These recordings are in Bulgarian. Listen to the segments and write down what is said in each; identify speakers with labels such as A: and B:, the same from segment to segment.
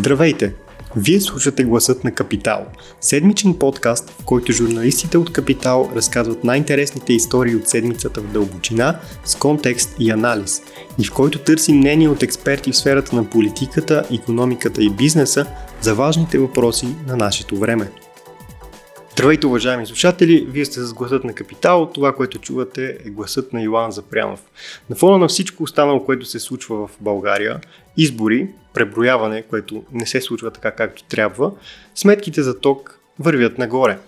A: Здравейте! Вие слушате Гласът на Капитал, седмичен подкаст, в който журналистите от Капитал разказват най-интересните истории от седмицата в дълбочина, с контекст и анализ, и в който търсим мнение от експерти в сферата на политиката, економиката и бизнеса за важните въпроси на нашето време. Здравейте, уважаеми слушатели! Вие сте с гласът на Капитал. Това, което чувате е гласът на Йоан Запрянов. На фона на всичко останало, което се случва в България, избори, преброяване, което не се случва така както трябва, сметките за ток вървят нагоре.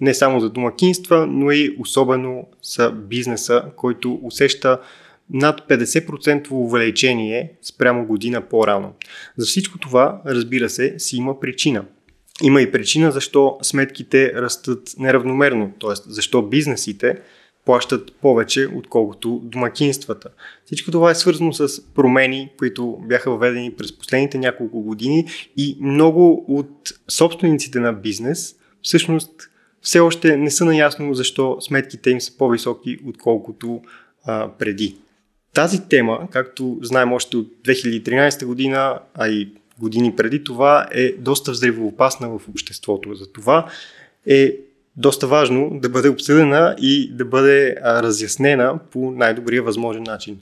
A: Не само за домакинства, но и особено за бизнеса, който усеща над 50% увеличение спрямо година по-рано. За всичко това, разбира се, си има причина – има и причина защо сметките растат неравномерно, т.е. защо бизнесите плащат повече, отколкото домакинствата. Всичко това е свързано с промени, които бяха въведени през последните няколко години и много от собствениците на бизнес всъщност все още не са наясно защо сметките им са по-високи, отколкото а, преди. Тази тема, както знаем още от 2013 година, а и години преди това е доста взривоопасна в обществото. Затова е доста важно да бъде обсъдена и да бъде разяснена по най-добрия възможен начин.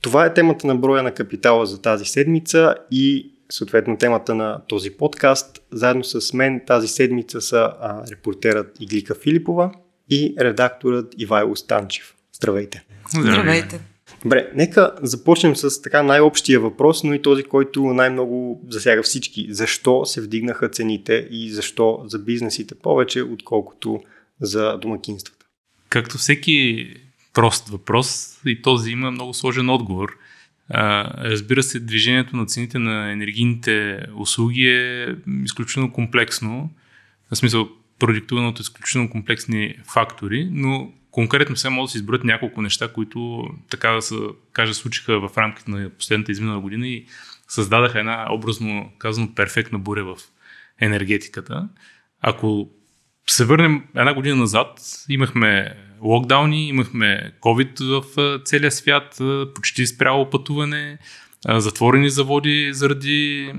A: Това е темата на броя на капитала за тази седмица и съответно темата на този подкаст. Заедно с мен тази седмица са а, репортерът Иглика Филипова и редакторът Ивайло Станчев. Здравейте!
B: Здравейте!
A: Добре, нека започнем с така най-общия въпрос, но и този, който най-много засяга всички. Защо се вдигнаха цените и защо за бизнесите повече, отколкото за домакинствата?
B: Както всеки прост въпрос, и този има много сложен отговор. Разбира се, движението на цените на енергийните услуги е изключително комплексно, в смисъл продиктувано от изключително комплексни фактори, но конкретно сега могат да се изброят няколко неща, които така да се каже случиха в рамките на последната изминала година и създадаха една образно казано перфектна буря в енергетиката. Ако се върнем една година назад, имахме локдауни, имахме COVID в целия свят, почти спряло пътуване, затворени заводи заради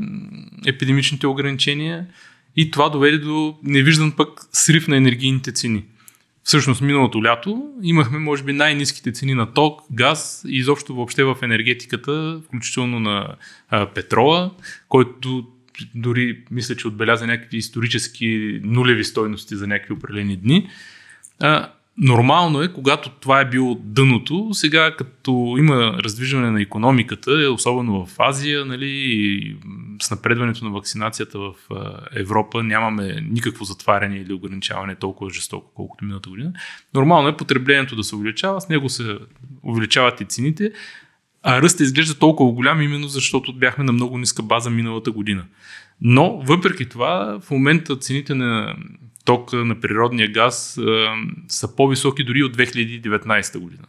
B: епидемичните ограничения и това доведе до невиждан пък срив на енергийните цени. Всъщност миналото лято имахме може би най-низките цени на ток, газ и изобщо въобще в енергетиката, включително на а, петрола, който дори мисля, че отбеляза някакви исторически нулеви стойности за някакви определени дни. А, Нормално е, когато това е било дъното, сега като има раздвижване на економиката, особено в Азия, нали, с напредването на вакцинацията в Европа, нямаме никакво затваряне или ограничаване толкова жестоко, колкото миналата година. Нормално е потреблението да се увеличава, с него се увеличават и цените, а ръстът изглежда толкова голям, именно защото бяхме на много ниска база миналата година. Но, въпреки това, в момента цените на ток на природния газ са по-високи дори от 2019 година.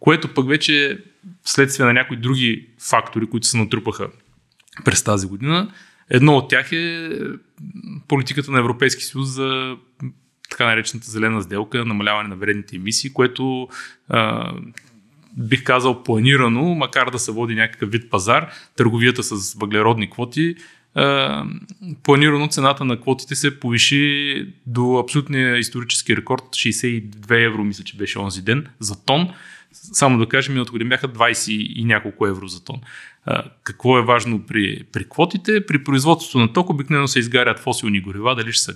B: Което пък вече е следствие на някои други фактори, които се натрупаха през тази година. Едно от тях е политиката на Европейски съюз за така наречената зелена сделка, намаляване на вредните емисии, което а, бих казал планирано, макар да се води някакъв вид пазар, търговията с въглеродни квоти планирано цената на квотите се повиши до абсолютния исторически рекорд 62 евро, мисля, че беше онзи ден за тон. Само да кажем, миналата година бяха 20 и няколко евро за тон. какво е важно при, при квотите? При производството на ток обикновено се изгарят фосилни горива, дали ще са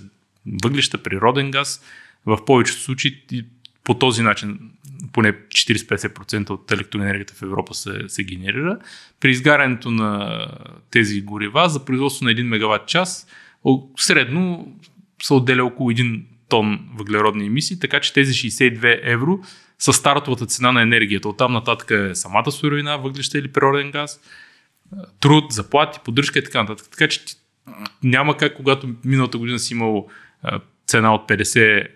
B: въглища, природен газ. В повечето случаи по този начин поне 40-50% от електроенергията в Европа се, се генерира. При изгарянето на тези горива за производство на 1 мегаватт час средно се отделя около 1 тон въглеродни емисии, така че тези 62 евро са стартовата цена на енергията. Оттам нататък е самата суровина, въглища или природен газ, труд, заплати, поддръжка и така нататък. Така че няма как, когато миналата година си имал цена от 50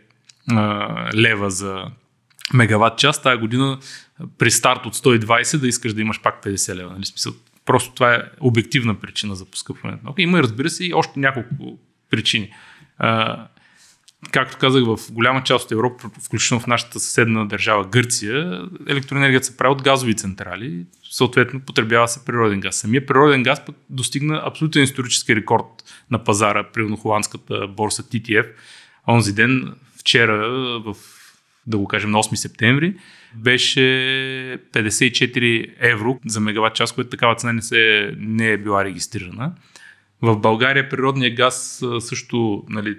B: лева за мегаватт час, тази година при старт от 120 да искаш да имаш пак 50 лева. Нали? Смисъл, просто това е обективна причина за поскъпването. Okay, има, разбира се, и още няколко причини. А, както казах, в голяма част от Европа, включително в нашата съседна държава Гърция, електроенергията се прави от газови централи, съответно потребява се природен газ. Самия природен газ пък достигна абсолютен исторически рекорд на пазара при холандската борса TTF. Онзи ден, вчера, в, да го кажем, на 8 септември, беше 54 евро за мегаватт час, което такава цена не, се, не е била регистрирана. В България природния газ също нали,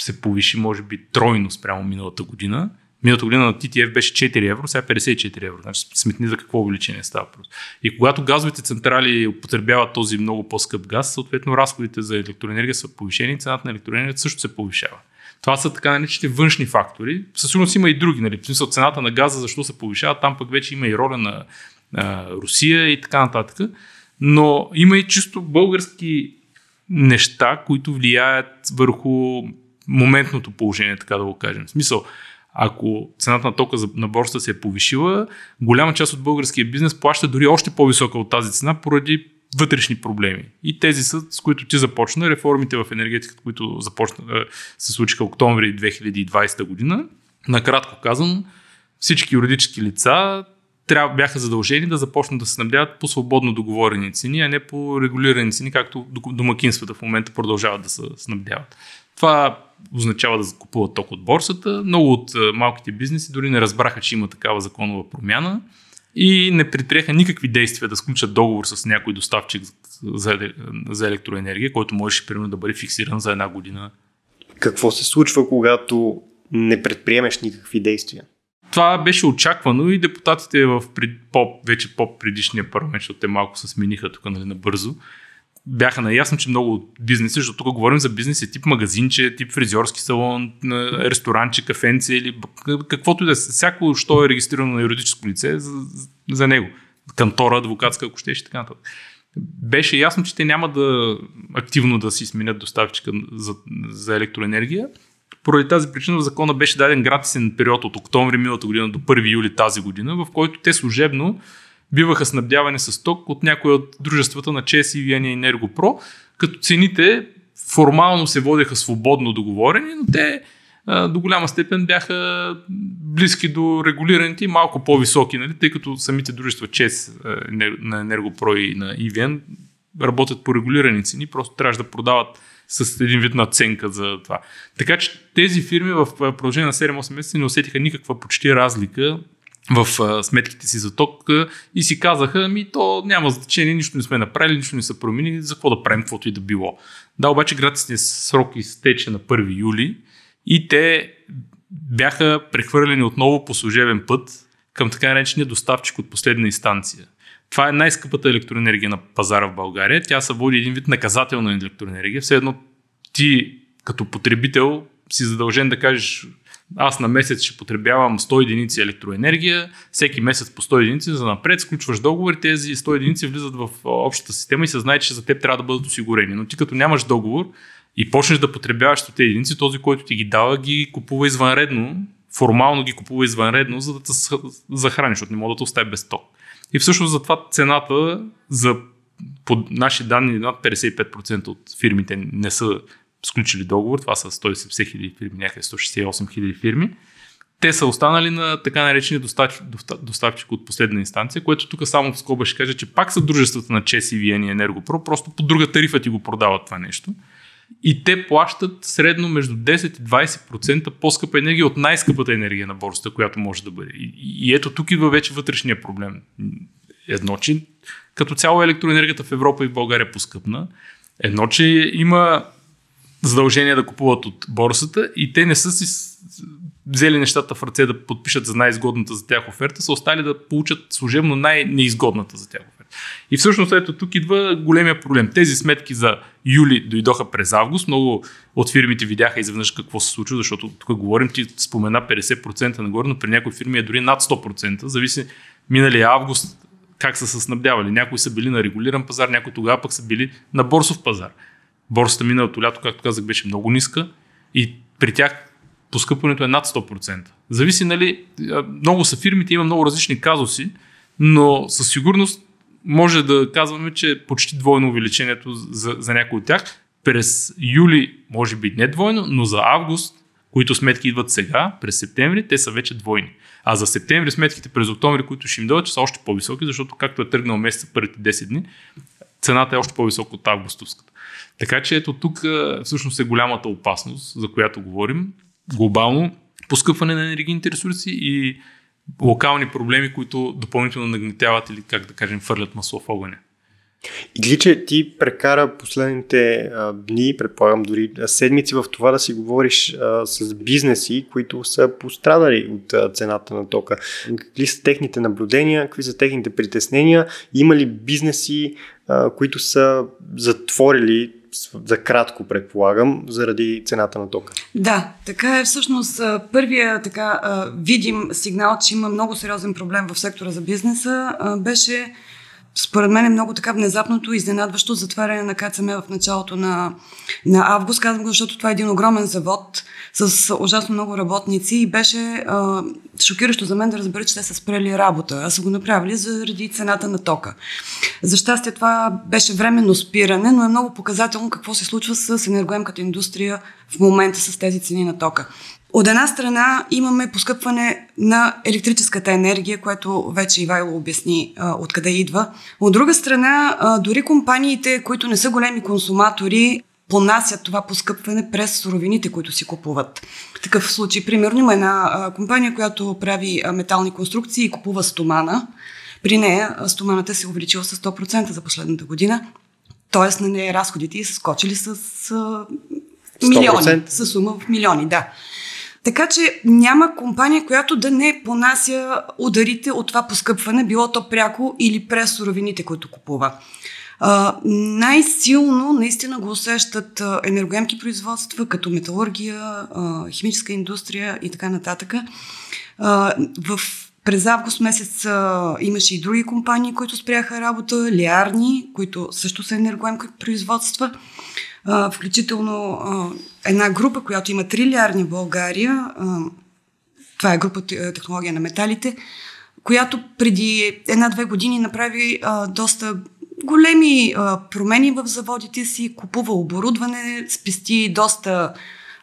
B: се повиши, може би, тройно спрямо миналата година. Миналата година на TTF беше 4 евро, сега 54 евро. Значи сметни за какво увеличение става просто. И когато газовите централи употребяват този много по-скъп газ, съответно разходите за електроенергия са повишени, цената на електроенергията също се повишава. Това са така наречените външни фактори. Със сигурност има и други. Нали? В смисъл цената на газа, защо се повишава, там пък вече има и роля на а, Русия и така нататък. Но има и чисто български неща, които влияят върху моментното положение, така да го кажем. В смисъл, ако цената на тока на борста се е повишила, голяма част от българския бизнес плаща дори още по-висока от тази цена поради вътрешни проблеми. И тези са, с които ти започна, реформите в енергетиката, които започна, се случиха октомври 2020 година. Накратко казано, всички юридически лица трябва, бяха задължени да започнат да се снабдяват по свободно договорени цени, а не по регулирани цени, както домакинствата в момента продължават да се снабдяват. Това означава да закупуват ток от борсата. Много от малките бизнеси дори не разбраха, че има такава законова промяна и не предприеха никакви действия да сключат договор с някой доставчик за, за електроенергия, който можеше примерно да бъде фиксиран за една година.
A: Какво се случва, когато не предприемеш никакви действия?
B: Това беше очаквано и депутатите в пред, по, вече по-предишния парламент, защото те малко се смениха тук нали, набързо, бяха наясно, че много от бизнеси, защото тук говорим за бизнеси тип магазинче, тип фризьорски салон, ресторанче, кафенце или каквото и да е. Всяко, що е регистрирано на юридическо лице за, за него. Кантора, адвокатска, ако щеш, така нататък. Беше ясно, че те няма да активно да си сменят доставчика за, за електроенергия. Поради тази причина в закона беше даден гратисен период от октомври миналата година до 1 юли тази година, в който те служебно биваха снабдявани с ток от някои от дружествата на ЧЕС и Виения Енергопро, като цените формално се водеха свободно договорени, но те до голяма степен бяха близки до регулираните и малко по-високи, нали? тъй като самите дружества ЧЕС на Енергопро и на ИВН работят по регулирани цени, просто трябваше да продават с един вид наценка за това. Така че тези фирми в продължение на 7-8 месеца не усетиха никаква почти разлика в а, сметките си за ток и си казаха, ми то няма значение, нищо не сме направили, нищо не са променили, за какво да правим каквото и да било. Да, обаче гратисният срок изтече на 1 юли и те бяха прехвърлени отново по служебен път към така наречения доставчик от последна инстанция. Това е най-скъпата електроенергия на пазара в България. Тя се води един вид наказателна електроенергия. Все едно ти като потребител си задължен да кажеш аз на месец ще потребявам 100 единици електроенергия, всеки месец по 100 единици, за напред сключваш договор тези 100 единици влизат в общата система и се знае, че за теб трябва да бъдат осигурени. Но ти като нямаш договор и почнеш да потребяваш тези единици, този, който ти ги дава, ги купува извънредно, формално ги купува извънредно, за да те захраниш, защото не мога да те остави без ток. И всъщност затова цената за по наши данни над 55% от фирмите не са сключили договор, това са 170 хиляди фирми, някъде 168 хиляди фирми, те са останали на така наречения доставчик, от последна инстанция, което тук само в скоба ще кажа, че пак са дружествата на ЧЕС и Виени Енергопро, просто по друга тарифа ти го продават това нещо. И те плащат средно между 10 и 20% по-скъпа енергия от най-скъпата енергия на борсата, която може да бъде. И, и ето тук идва вече вътрешния проблем. Едно, че като цяло електроенергията в Европа и в България е поскъпна. Едно, че има задължение да купуват от борсата и те не са си взели нещата в ръце да подпишат за най-изгодната за тях оферта, са остали да получат служебно най-неизгодната за тях оферта. И всъщност ето тук идва големия проблем. Тези сметки за юли дойдоха през август. Много от фирмите видяха изведнъж какво се случва, защото тук говорим, ти спомена 50% нагоре, но при някои фирми е дори над 100%. Зависи миналия август как са се снабдявали. Някои са били на регулиран пазар, някои тогава пък са били на борсов пазар. Борсата миналото лято, както казах, беше много ниска и при тях поскъпването е над 100%. Зависи, нали, много са фирмите, има много различни казуси, но със сигурност може да казваме, че почти двойно увеличението за, за някои от тях. През юли, може би не двойно, но за август които сметки идват сега, през септември, те са вече двойни. А за септември сметките през октомври, които ще им дойдат, са още по-високи, защото както е тръгнал месец първите 10 дни, цената е още по-висока от августовската. Така че ето тук всъщност е голямата опасност, за която говорим. Глобално поскъпване на енергийните ресурси и локални проблеми, които допълнително нагнетяват или, как да кажем, фърлят масло в огъня.
A: Игличе, ти прекара последните а, дни, предполагам дори седмици в това да си говориш а, с бизнеси, които са пострадали от а, цената на тока. Какви са техните наблюдения, какви са техните притеснения? Има ли бизнеси, които са затворили за кратко, предполагам, заради цената на тока.
C: Да, така е. Всъщност, първия така видим сигнал, че има много сериозен проблем в сектора за бизнеса, беше според мен е много така внезапното, изненадващо затваряне на КЦМ в началото на, на август. Казвам го, защото това е един огромен завод с ужасно много работници и беше а, шокиращо за мен да разбера, че те са спрели работа, а са го направили заради цената на тока. За щастие това беше временно спиране, но е много показателно какво се случва с енергоемката индустрия в момента с тези цени на тока. От една страна имаме поскъпване на електрическата енергия, което вече Ивайло обясни а, откъде идва. От друга страна, а, дори компаниите, които не са големи консуматори, понасят това поскъпване през суровините, които си купуват. В такъв случай, примерно, има една а, компания, която прави а, метални конструкции и купува стомана. При нея а, стоманата се е увеличила с 100% за последната година. Тоест на нея разходите и са скочили с а, милиони, с сума в милиони, да. Така че няма компания, която да не понася ударите от това поскъпване, било то пряко или през суровините, които купува. Uh, най-силно наистина го усещат енергоемки производства, като металургия, uh, химическа индустрия и така нататък. В през август месец а, имаше и други компании, които спряха работа, лиарни, които също са енергоемки производства включително една група, която има трилиарни в България, това е група технология на металите, която преди една-две години направи доста големи промени в заводите си, купува оборудване, спести доста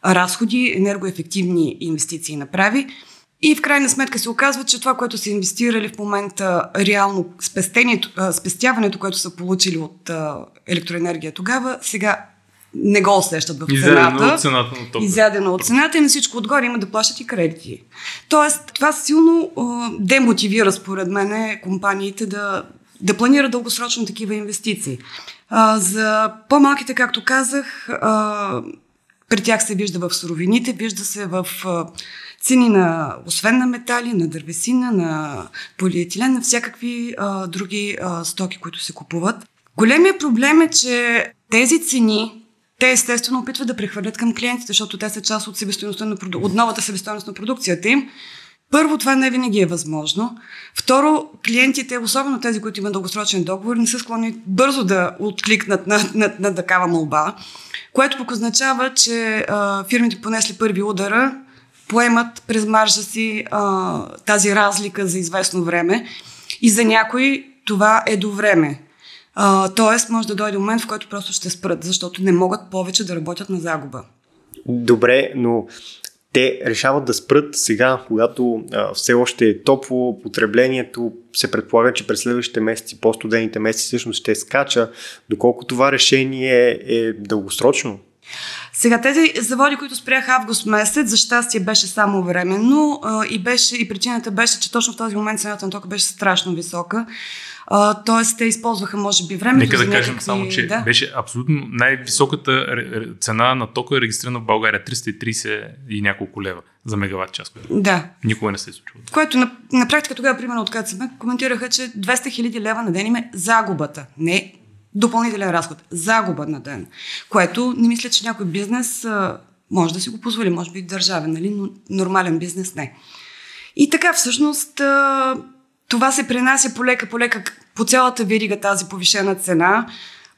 C: разходи, енергоефективни инвестиции направи. И в крайна сметка се оказва, че това, което са инвестирали в момента, реално спестяването, което са получили от електроенергия тогава, сега не го усещат в
B: цената. от цената на тока.
C: Изядено от цената и на всичко отгоре има да плащат и кредити. Тоест, това силно а, демотивира, според мен, компаниите да, да планират дългосрочно такива инвестиции. А, за по-малките, както казах, а, при тях се вижда в суровините, вижда се в а, цени на, освен на метали, на дървесина, на полиетилен, на всякакви а, други а, стоки, които се купуват. Големия проблем е, че тези цени те естествено опитват да прехвърлят към клиентите, защото те са част от, себестоеността на проду... от новата себестоеност на продукцията им. Първо, това не винаги е възможно. Второ, клиентите, особено тези, които имат дългосрочен договор, не са склонни бързо да откликнат на, на, на такава молба, което пък означава, че а, фирмите понесли първи удара, поемат през маржа си а, тази разлика за известно време и за някой това е до време. А, тоест, може да дойде момент, в който просто ще спрат, защото не могат повече да работят на загуба.
A: Добре, но те решават да спрат сега, когато а, все още е топло, потреблението се предполага, че през следващите месеци, по-студените месеци всъщност ще скача, доколко това решение е дългосрочно.
C: Сега тези заводи, които спряха август месец, за щастие беше само временно и, беше, и причината беше, че точно в този момент цената на тока беше страшно висока. Тоест, те използваха, може би, времето.
B: Нека да кажем някакви... само, че да? беше абсолютно най-високата цена на тока регистрирана в България 330 и няколко лева за мегаватт час.
C: Да.
B: Никога не се е случило.
C: Което на, на практика тогава, примерно от КЦБ, коментираха, че 200 хиляди лева на ден им е загубата. Не допълнителен разход. Загуба на ден. Което не мисля, че някой бизнес а, може да си го позволи. Може би държавен, нали? но нормален бизнес не. И така, всъщност, а, това се пренася полека-полека по цялата верига тази повишена цена,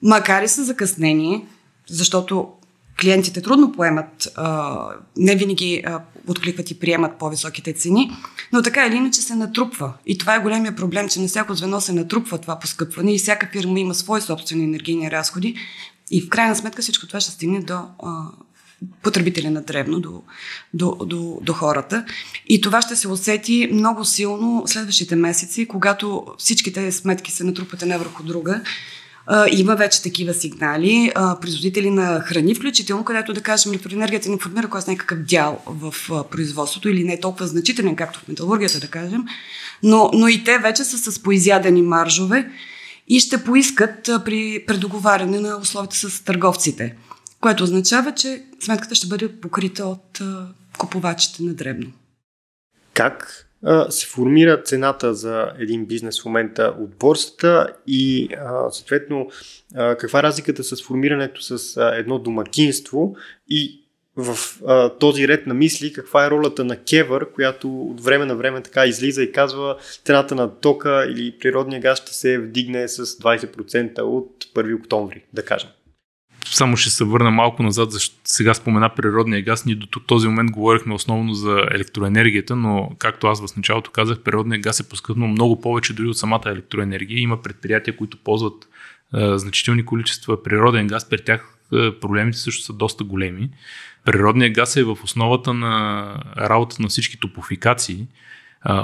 C: макар и с закъснение, защото клиентите трудно поемат, не винаги откликват и приемат по-високите цени, но така или иначе се натрупва. И това е големия проблем, че на всяко звено се натрупва това поскъпване и всяка фирма има свои собствени енергийни разходи и в крайна сметка всичко това ще стигне до потребители на древно до, до, до, до хората. И това ще се усети много силно следващите месеци, когато всичките сметки се натрупат една върху друга. Има вече такива сигнали, производители на храни, включително, където да кажем електроенергията не формира кой с някакъв дял в производството или не е толкова значителен, както в металургията, да кажем, но, но и те вече са с поизядени маржове и ще поискат при предоговаряне на условията с търговците, което означава, че сметката ще бъде покрита от купувачите на дребно.
A: Как се формира цената за един бизнес в момента от борсата и съответно каква е разликата с формирането с едно домакинство и в а, този ред на мисли каква е ролята на Кевър, която от време на време така излиза и казва цената на тока или природния газ ще се вдигне с 20% от 1 октомври, да кажем.
B: Само ще се върна малко назад, защото сега спомена природния газ. Ние до този момент говорихме основно за електроенергията, но както аз в началото казах, природния газ е поскъпнал много повече дори от самата електроенергия. Има предприятия, които ползват а, значителни количества природен газ. При тях а, проблемите също са доста големи. Природният газ е в основата на работата на всички топофикации,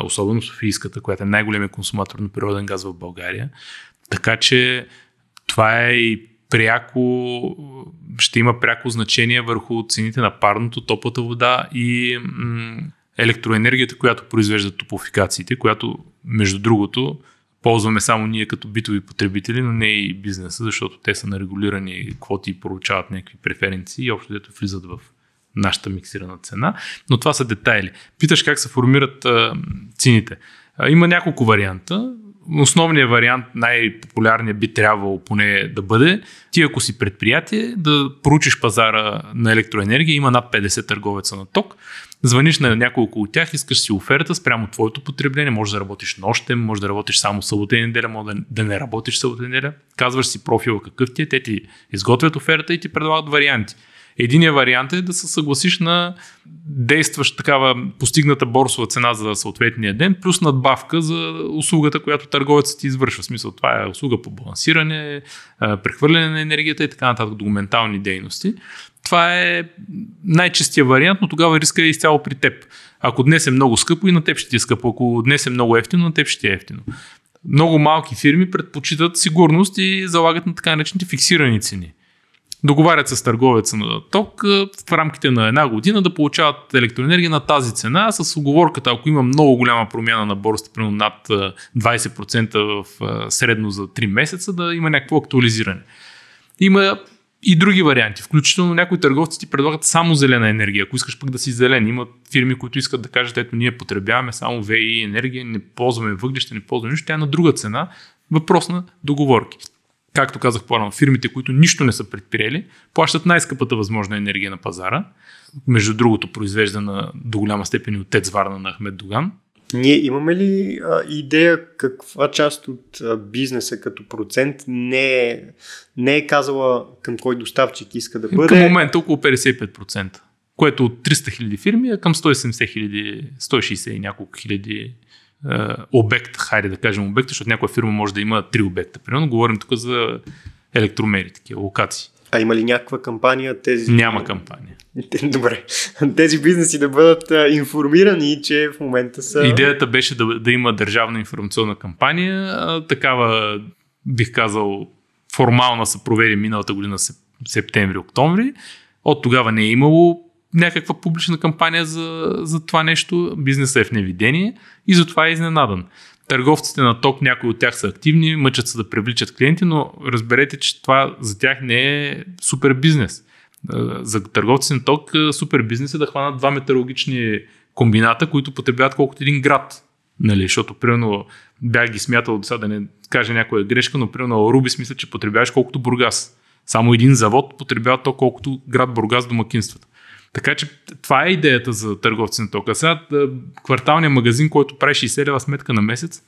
B: особено Софийската, която е най-големият консуматор на природен газ в България. Така че това е и пряко, ще има пряко значение върху цените на парното, топлата вода и м- електроенергията, която произвеждат топофикациите, която, между другото, ползваме само ние като битови потребители, но не и бизнеса, защото те са на регулирани квоти и получават някакви преференции и общо дето влизат в нашата миксирана цена. Но това са детайли. Питаш как се формират а, цените. А, има няколко варианта. Основният вариант, най-популярният би трябвало поне да бъде ти ако си предприятие да поручиш пазара на електроенергия, има над 50 търговеца на ток, звъниш на няколко от тях, искаш си оферта спрямо твоето потребление, може да работиш нощем, може да работиш само събота и неделя, може да, да не работиш събота и неделя, казваш си профила какъв ти е, те ти изготвят оферта и ти предлагат варианти. Единият вариант е да се съгласиш на действащ такава постигната борсова цена за съответния ден, плюс надбавка за услугата, която търговецът ти извършва. В смисъл, това е услуга по балансиране, прехвърляне на енергията и така нататък, документални дейности. Това е най-честия вариант, но тогава риска е изцяло при теб. Ако днес е много скъпо и на теб ще ти е скъпо, ако днес е много ефтино, на теб ще ти е ефтино. Много малки фирми предпочитат сигурност и залагат на така наречените фиксирани цени договарят се с търговеца на ток в рамките на една година да получават електроенергия на тази цена с оговорката, ако има много голяма промяна на борста, примерно над 20% в средно за 3 месеца, да има някакво актуализиране. Има и други варианти, включително някои търговци ти предлагат само зелена енергия, ако искаш пък да си зелен. Има фирми, които искат да кажат, ето ние потребяваме само ВИ енергия, не ползваме въглища, не ползваме нищо, тя е на друга цена, въпрос на договорки както казах по-рано, фирмите, които нищо не са предприели, плащат най-скъпата възможна енергия на пазара. Между другото, произвеждана до голяма степен и от Тец Варна на Ахмед Доган.
A: Ние имаме ли а, идея каква част от а, бизнеса като процент не е, не е казала към кой доставчик иска да бъде?
B: Към момента около 55%, което от 300 хиляди фирми е към 170 хиляди, 160 и няколко хиляди обект, хайде да кажем обект, защото някоя фирма може да има три обекта. Примерно говорим тук за електромери, такива локации.
A: А има ли някаква кампания тези?
B: Няма кампания.
A: Добре. Тези бизнеси да бъдат а, информирани, че в момента са...
B: Идеята беше да, да има държавна информационна кампания. А, такава, бих казал, формална се проведе миналата година септември-октомври. От тогава не е имало някаква публична кампания за, за това нещо, бизнесът е в невидение и затова е изненадан. Търговците на ток, някои от тях са активни, мъчат се да привличат клиенти, но разберете, че това за тях не е супер бизнес. За търговците на ток супер бизнес е да хванат два метеорологични комбината, които потребяват колкото един град. Нали, защото, примерно, бях ги смятал до сега да не каже някоя грешка, но, примерно, Рубис мисля, че потребяваш колкото Бургас. Само един завод потребява то колкото град Бургас домакинствата. Така че това е идеята за търговци на тока. Сега кварталният магазин, който прави 60 лева сметка на месец,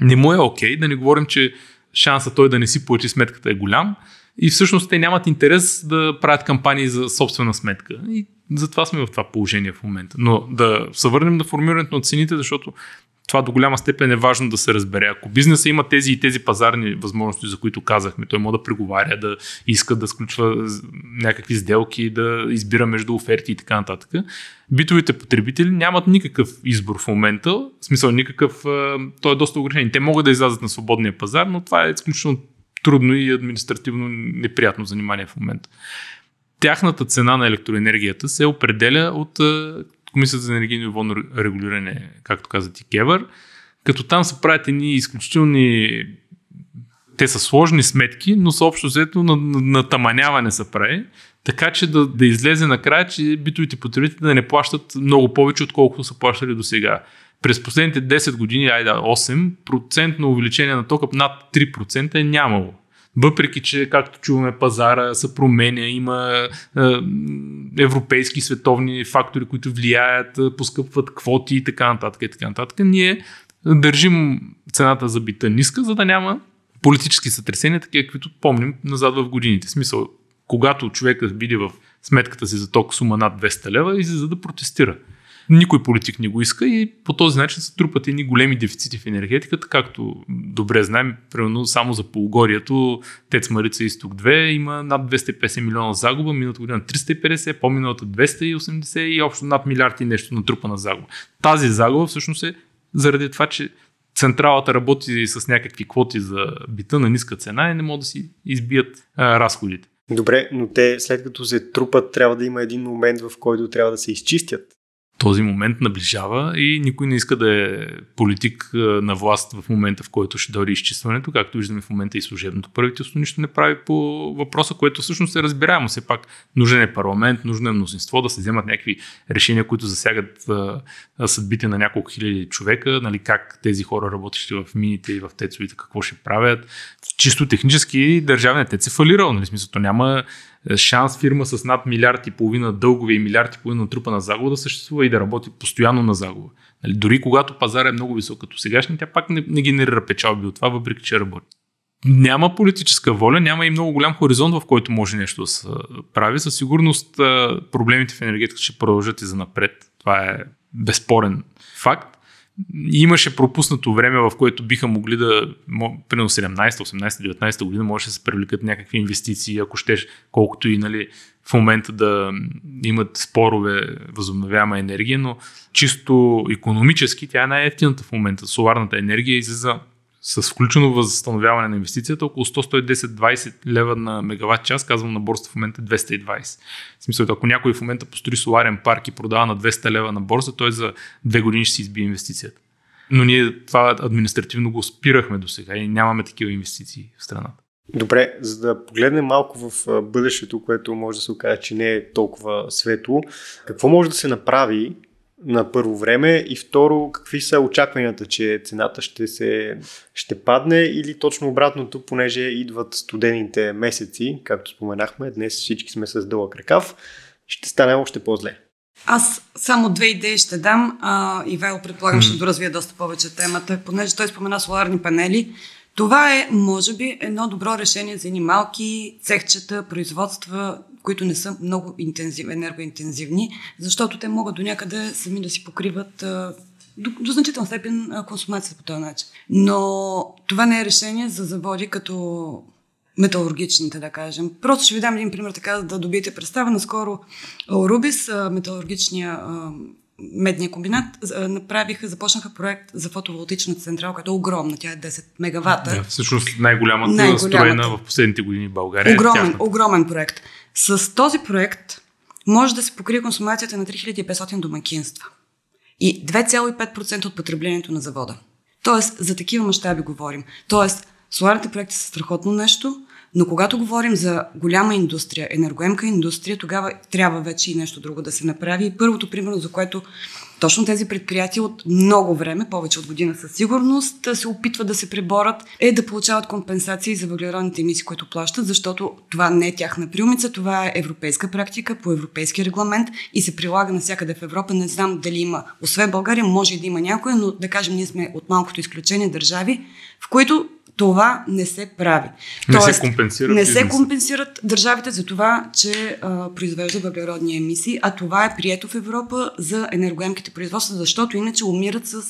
B: не му е окей, okay, да не говорим, че шанса той да не си плати сметката е голям и всъщност те нямат интерес да правят кампании за собствена сметка. И затова сме в това положение в момента. Но да се върнем на формирането на цените, защото това до голяма степен е важно да се разбере. Ако бизнеса има тези и тези пазарни възможности, за които казахме, той може да преговаря, да иска да сключва някакви сделки, да избира между оферти и така нататък. Битовите потребители нямат никакъв избор в момента, в смисъл никакъв, той е доста ограничен. Те могат да излязат на свободния пазар, но това е изключително трудно и административно неприятно занимание в момента. Тяхната цена на електроенергията се определя от Комисията за енергийно и водно регулиране, както каза ти Кевър, като там се правят едни изключителни те са сложни сметки, но са общо взето на, на, на таманяване са прави, така че да, да излезе накрая, че битовите потребители да не плащат много повече, отколкото са плащали до сега. През последните 10 години, айде 8%, увеличение на тока над 3% е нямало. Въпреки, че, както чуваме, пазара се променя, има е, европейски световни фактори, които влияят, поскъпват квоти и така нататък. И така нататък. Ние държим цената за бита ниска, за да няма политически сътресения, такива, каквито помним назад в годините. В смисъл, когато човека види в сметката си за ток сума над 200 лева, излиза да протестира. Никой политик не го иска и по този начин се трупат едни големи дефицити в енергетиката, както добре знаем, примерно само за полугорието Тец Марица Изток 2 има над 250 милиона загуба, миналата година 350, по-миналата 280 и общо над милиард и нещо натрупана загуба. Тази загуба всъщност е заради това, че централата работи с някакви квоти за бита на ниска цена и не могат да си избият а, разходите.
A: Добре, но те след като се трупат, трябва да има един момент, в който трябва да се изчистят
B: този момент наближава и никой не иска да е политик на власт в момента, в който ще дойде изчистването. Както виждаме в момента и служебното правителство нищо не прави по въпроса, което всъщност е разбираемо. Все пак нужен е парламент, нужно е мнозинство да се вземат някакви решения, които засягат съдбите на няколко хиляди човека, нали, как тези хора, работещи в мините и в тецовите, какво ще правят. Чисто технически държавният тец е фалирал. Нали, смисъл, то няма шанс фирма с над милиард и половина дългове и милиард и половина трупа на загуба да съществува и да работи постоянно на загуба. Нали, дори когато пазар е много висок като сегашния, тя пак не, не генерира печалби от това, въпреки че работи. Няма политическа воля, няма и много голям хоризонт, в който може нещо да се прави. Със сигурност проблемите в енергетиката ще продължат и за напред. Това е безспорен факт имаше пропуснато време, в което биха могли да, примерно 17, 18, 19 година, може да се привлекат някакви инвестиции, ако щеш, колкото и нали, в момента да имат спорове възобновяема енергия, но чисто економически тя е най-ефтината в момента. Соларната енергия излиза с включено възстановяване на инвестицията около 100-110-20 лева на мегаватт час, казвам на борста в момента 220. В смисъл, ако някой в момента построи соларен парк и продава на 200 лева на борса, той за две години ще си избие инвестицията. Но ние това административно го спирахме до сега и нямаме такива инвестиции в страната.
A: Добре, за да погледнем малко в бъдещето, което може да се окаже, че не е толкова светло, какво може да се направи, на първо време и второ, какви са очакванията, че цената ще, се, ще падне или точно обратното, понеже идват студените месеци, както споменахме, днес всички сме с дълъг ръкав, ще стане още по-зле.
C: Аз само две идеи ще дам. А, Ивайло, предполагам, ще доразвия доста повече темата, понеже той спомена соларни панели. Това е, може би, едно добро решение за едни малки цехчета, производства, които не са много интензив, енергоинтензивни, защото те могат до някъде сами да си покриват а, до, до значителна степен консумацията по този начин. Но това не е решение за заводи като металургичните, да кажем. Просто ще ви дам един пример, така да добиете представа. Наскоро Рубис, металургичния медния комбинат направиха, започнаха проект за фотоволтична централа, която е огромна. Тя е 10 мегавата.
B: Да, всъщност най-голямата, най-голямата. строена в последните години в България.
C: Огромен, е огромен проект. С този проект може да се покрие консумацията на 3500 домакинства и 2,5% от потреблението на завода. Тоест, за такива мащаби говорим. Тоест, соларните проекти са страхотно нещо, но когато говорим за голяма индустрия, енергоемка индустрия, тогава трябва вече и нещо друго да се направи. И първото, примерно, за което точно тези предприятия от много време, повече от година със сигурност, се опитват да се преборят, е да получават компенсации за въглеродните емисии, които плащат, защото това не е тяхна приумица, това е европейска практика по европейски регламент и се прилага навсякъде в Европа. Не знам дали има, освен България, може и да има някоя, но да кажем, ние сме от малкото изключение държави, в които това не се прави.
B: Не Тоест, се компенсират.
C: Не се компенсират държавите за това, че а, произвежда въглеродни емисии, а това е прието в Европа за енергоемките производства, защото иначе умират с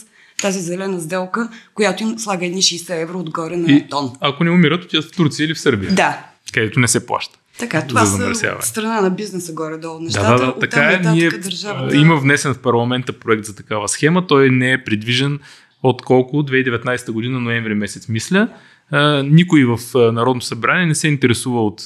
C: тази зелена сделка, която им слага едни 60 евро отгоре на
B: И
C: тон.
B: ако не умират, отиват в Турция или в Сърбия,
C: Да,
B: където не се плаща.
C: така, това са страна на бизнеса горе-долу
B: Да,
C: нещата.
B: да, да, така е. Ние,
C: държавата...
B: има внесен в парламента проект за такава схема. Той не е придвижен от колко? 2019 година, ноември месец, мисля. Никой в Народно събрание не се интересува от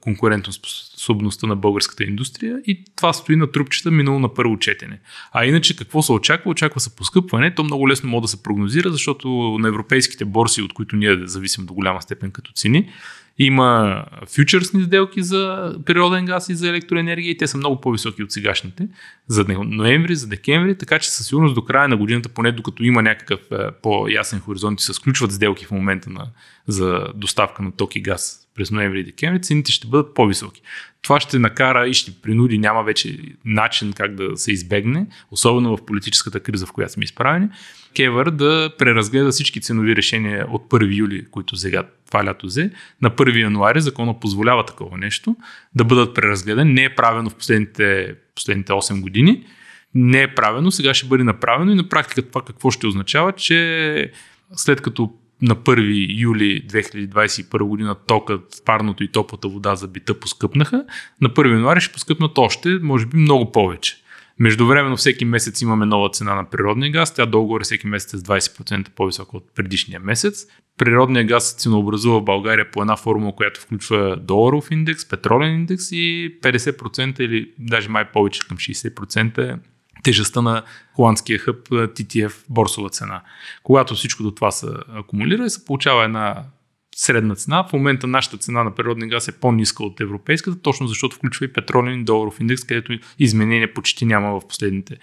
B: конкурентоспособността на българската индустрия и това стои на трупчета минало на първо четене. А иначе какво се очаква? Очаква се поскъпване. То много лесно може да се прогнозира, защото на европейските борси, от които ние зависим до голяма степен като цени, има фьючерсни сделки за природен газ и за електроенергия и те са много по-високи от сегашните за ноември, за декември, така че със сигурност до края на годината, поне докато има някакъв е, по-ясен хоризонт и се сключват сделки в момента на, за доставка на ток и газ през ноември и декември, цените ще бъдат по-високи. Това ще накара и ще принуди, няма вече начин как да се избегне, особено в политическата криза, в която сме изправени, Кевър да преразгледа всички ценови решения от 1 юли, които сега това лято взе, на 1 януари. Закона позволява такова нещо, да бъдат преразгледани. Не е правено в последните, последните 8 години, не е правено, сега ще бъде направено и на практика това какво ще означава, че след като на 1 юли 2021 година токът, парното и топлата вода за бита поскъпнаха, на 1 януари ще поскъпнат още, може би много повече. Междувременно всеки месец имаме нова цена на природния газ. Тя долу-горе всеки месец с 20% по-висока от предишния месец. Природния газ се ценообразува в България по една формула, която включва доларов индекс, петролен индекс и 50% или даже май повече към 60% е тежестта на холандския хъб TTF борсова цена. Когато всичко до това се акумулира, се получава една средна цена. В момента нашата цена на природния газ е по-ниска от европейската, точно защото включва и петролен доларов индекс, където изменения почти няма в последните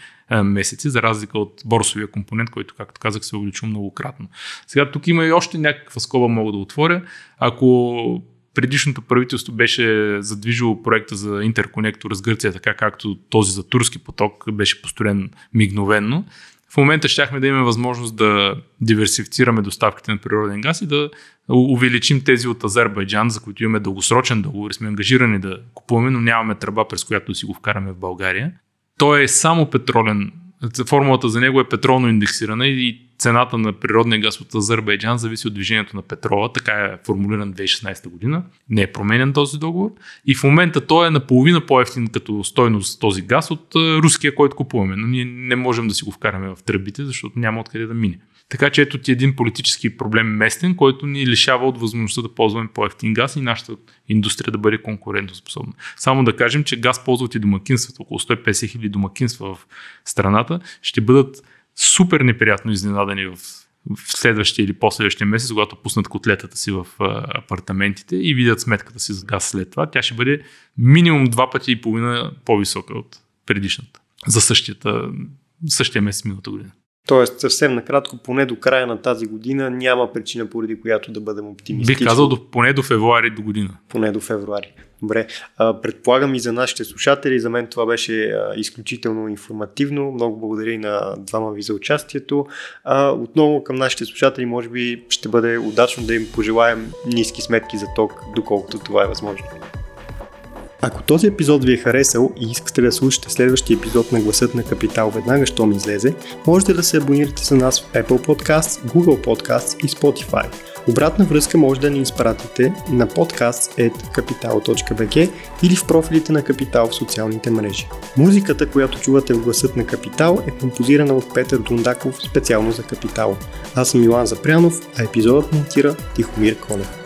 B: месеци, за разлика от борсовия компонент, който, както казах, се увеличил многократно. Сега тук има и още някаква скоба мога да отворя. Ако предишното правителство беше задвижило проекта за интерконектор с Гърция, така както този за турски поток беше построен мигновенно, в момента щяхме да имаме възможност да диверсифицираме доставките на природен газ и да увеличим тези от Азербайджан, за които имаме дългосрочен договор сме ангажирани да купуваме, но нямаме тръба, през която да си го вкараме в България. Той е само петролен. Формулата за него е петролно индексирана и цената на природния газ от Азербайджан зависи от движението на петрола. Така е формулиран 2016 година. Не е променен този договор. И в момента той е наполовина по-ефтин като стойност този газ от руския, който купуваме. Но ние не можем да си го вкараме в тръбите, защото няма откъде да мине. Така че ето ти един политически проблем местен, който ни лишава от възможността да ползваме по-ефтин газ и нашата индустрия да бъде конкурентоспособна. Само да кажем, че газ ползват и домакинствата, около 150 хиляди домакинства в страната, ще бъдат супер неприятно изненадани в, в следващия или последващия месец, когато пуснат котлетата си в апартаментите и видят сметката си за газ след това, тя ще бъде минимум два пъти и половина по-висока от предишната. За същия месец миналата година.
A: Тоест, съвсем накратко, поне до края на тази година няма причина, поради която да бъдем оптимистични.
B: Бих казал до, поне до февруари до година.
A: Поне до февруари. Добре. А, предполагам и за нашите слушатели. За мен това беше а, изключително информативно. Много благодаря и на двама ви за участието. А, отново към нашите слушатели, може би ще бъде удачно да им пожелаем ниски сметки за ток, доколкото това е възможно. Ако този епизод ви е харесал и искате да слушате следващия епизод на Гласът на Капитал веднага, щом излезе, можете да се абонирате за нас в Apple Podcasts, Google Podcasts и Spotify. Обратна връзка може да ни изпратите на podcast.capital.bg или в профилите на Капитал в социалните мрежи. Музиката, която чувате в Гласът на Капитал е композирана от Петър Дундаков специално за Капитал. Аз съм Милан Запрянов, а епизодът монтира Тихомир Колев.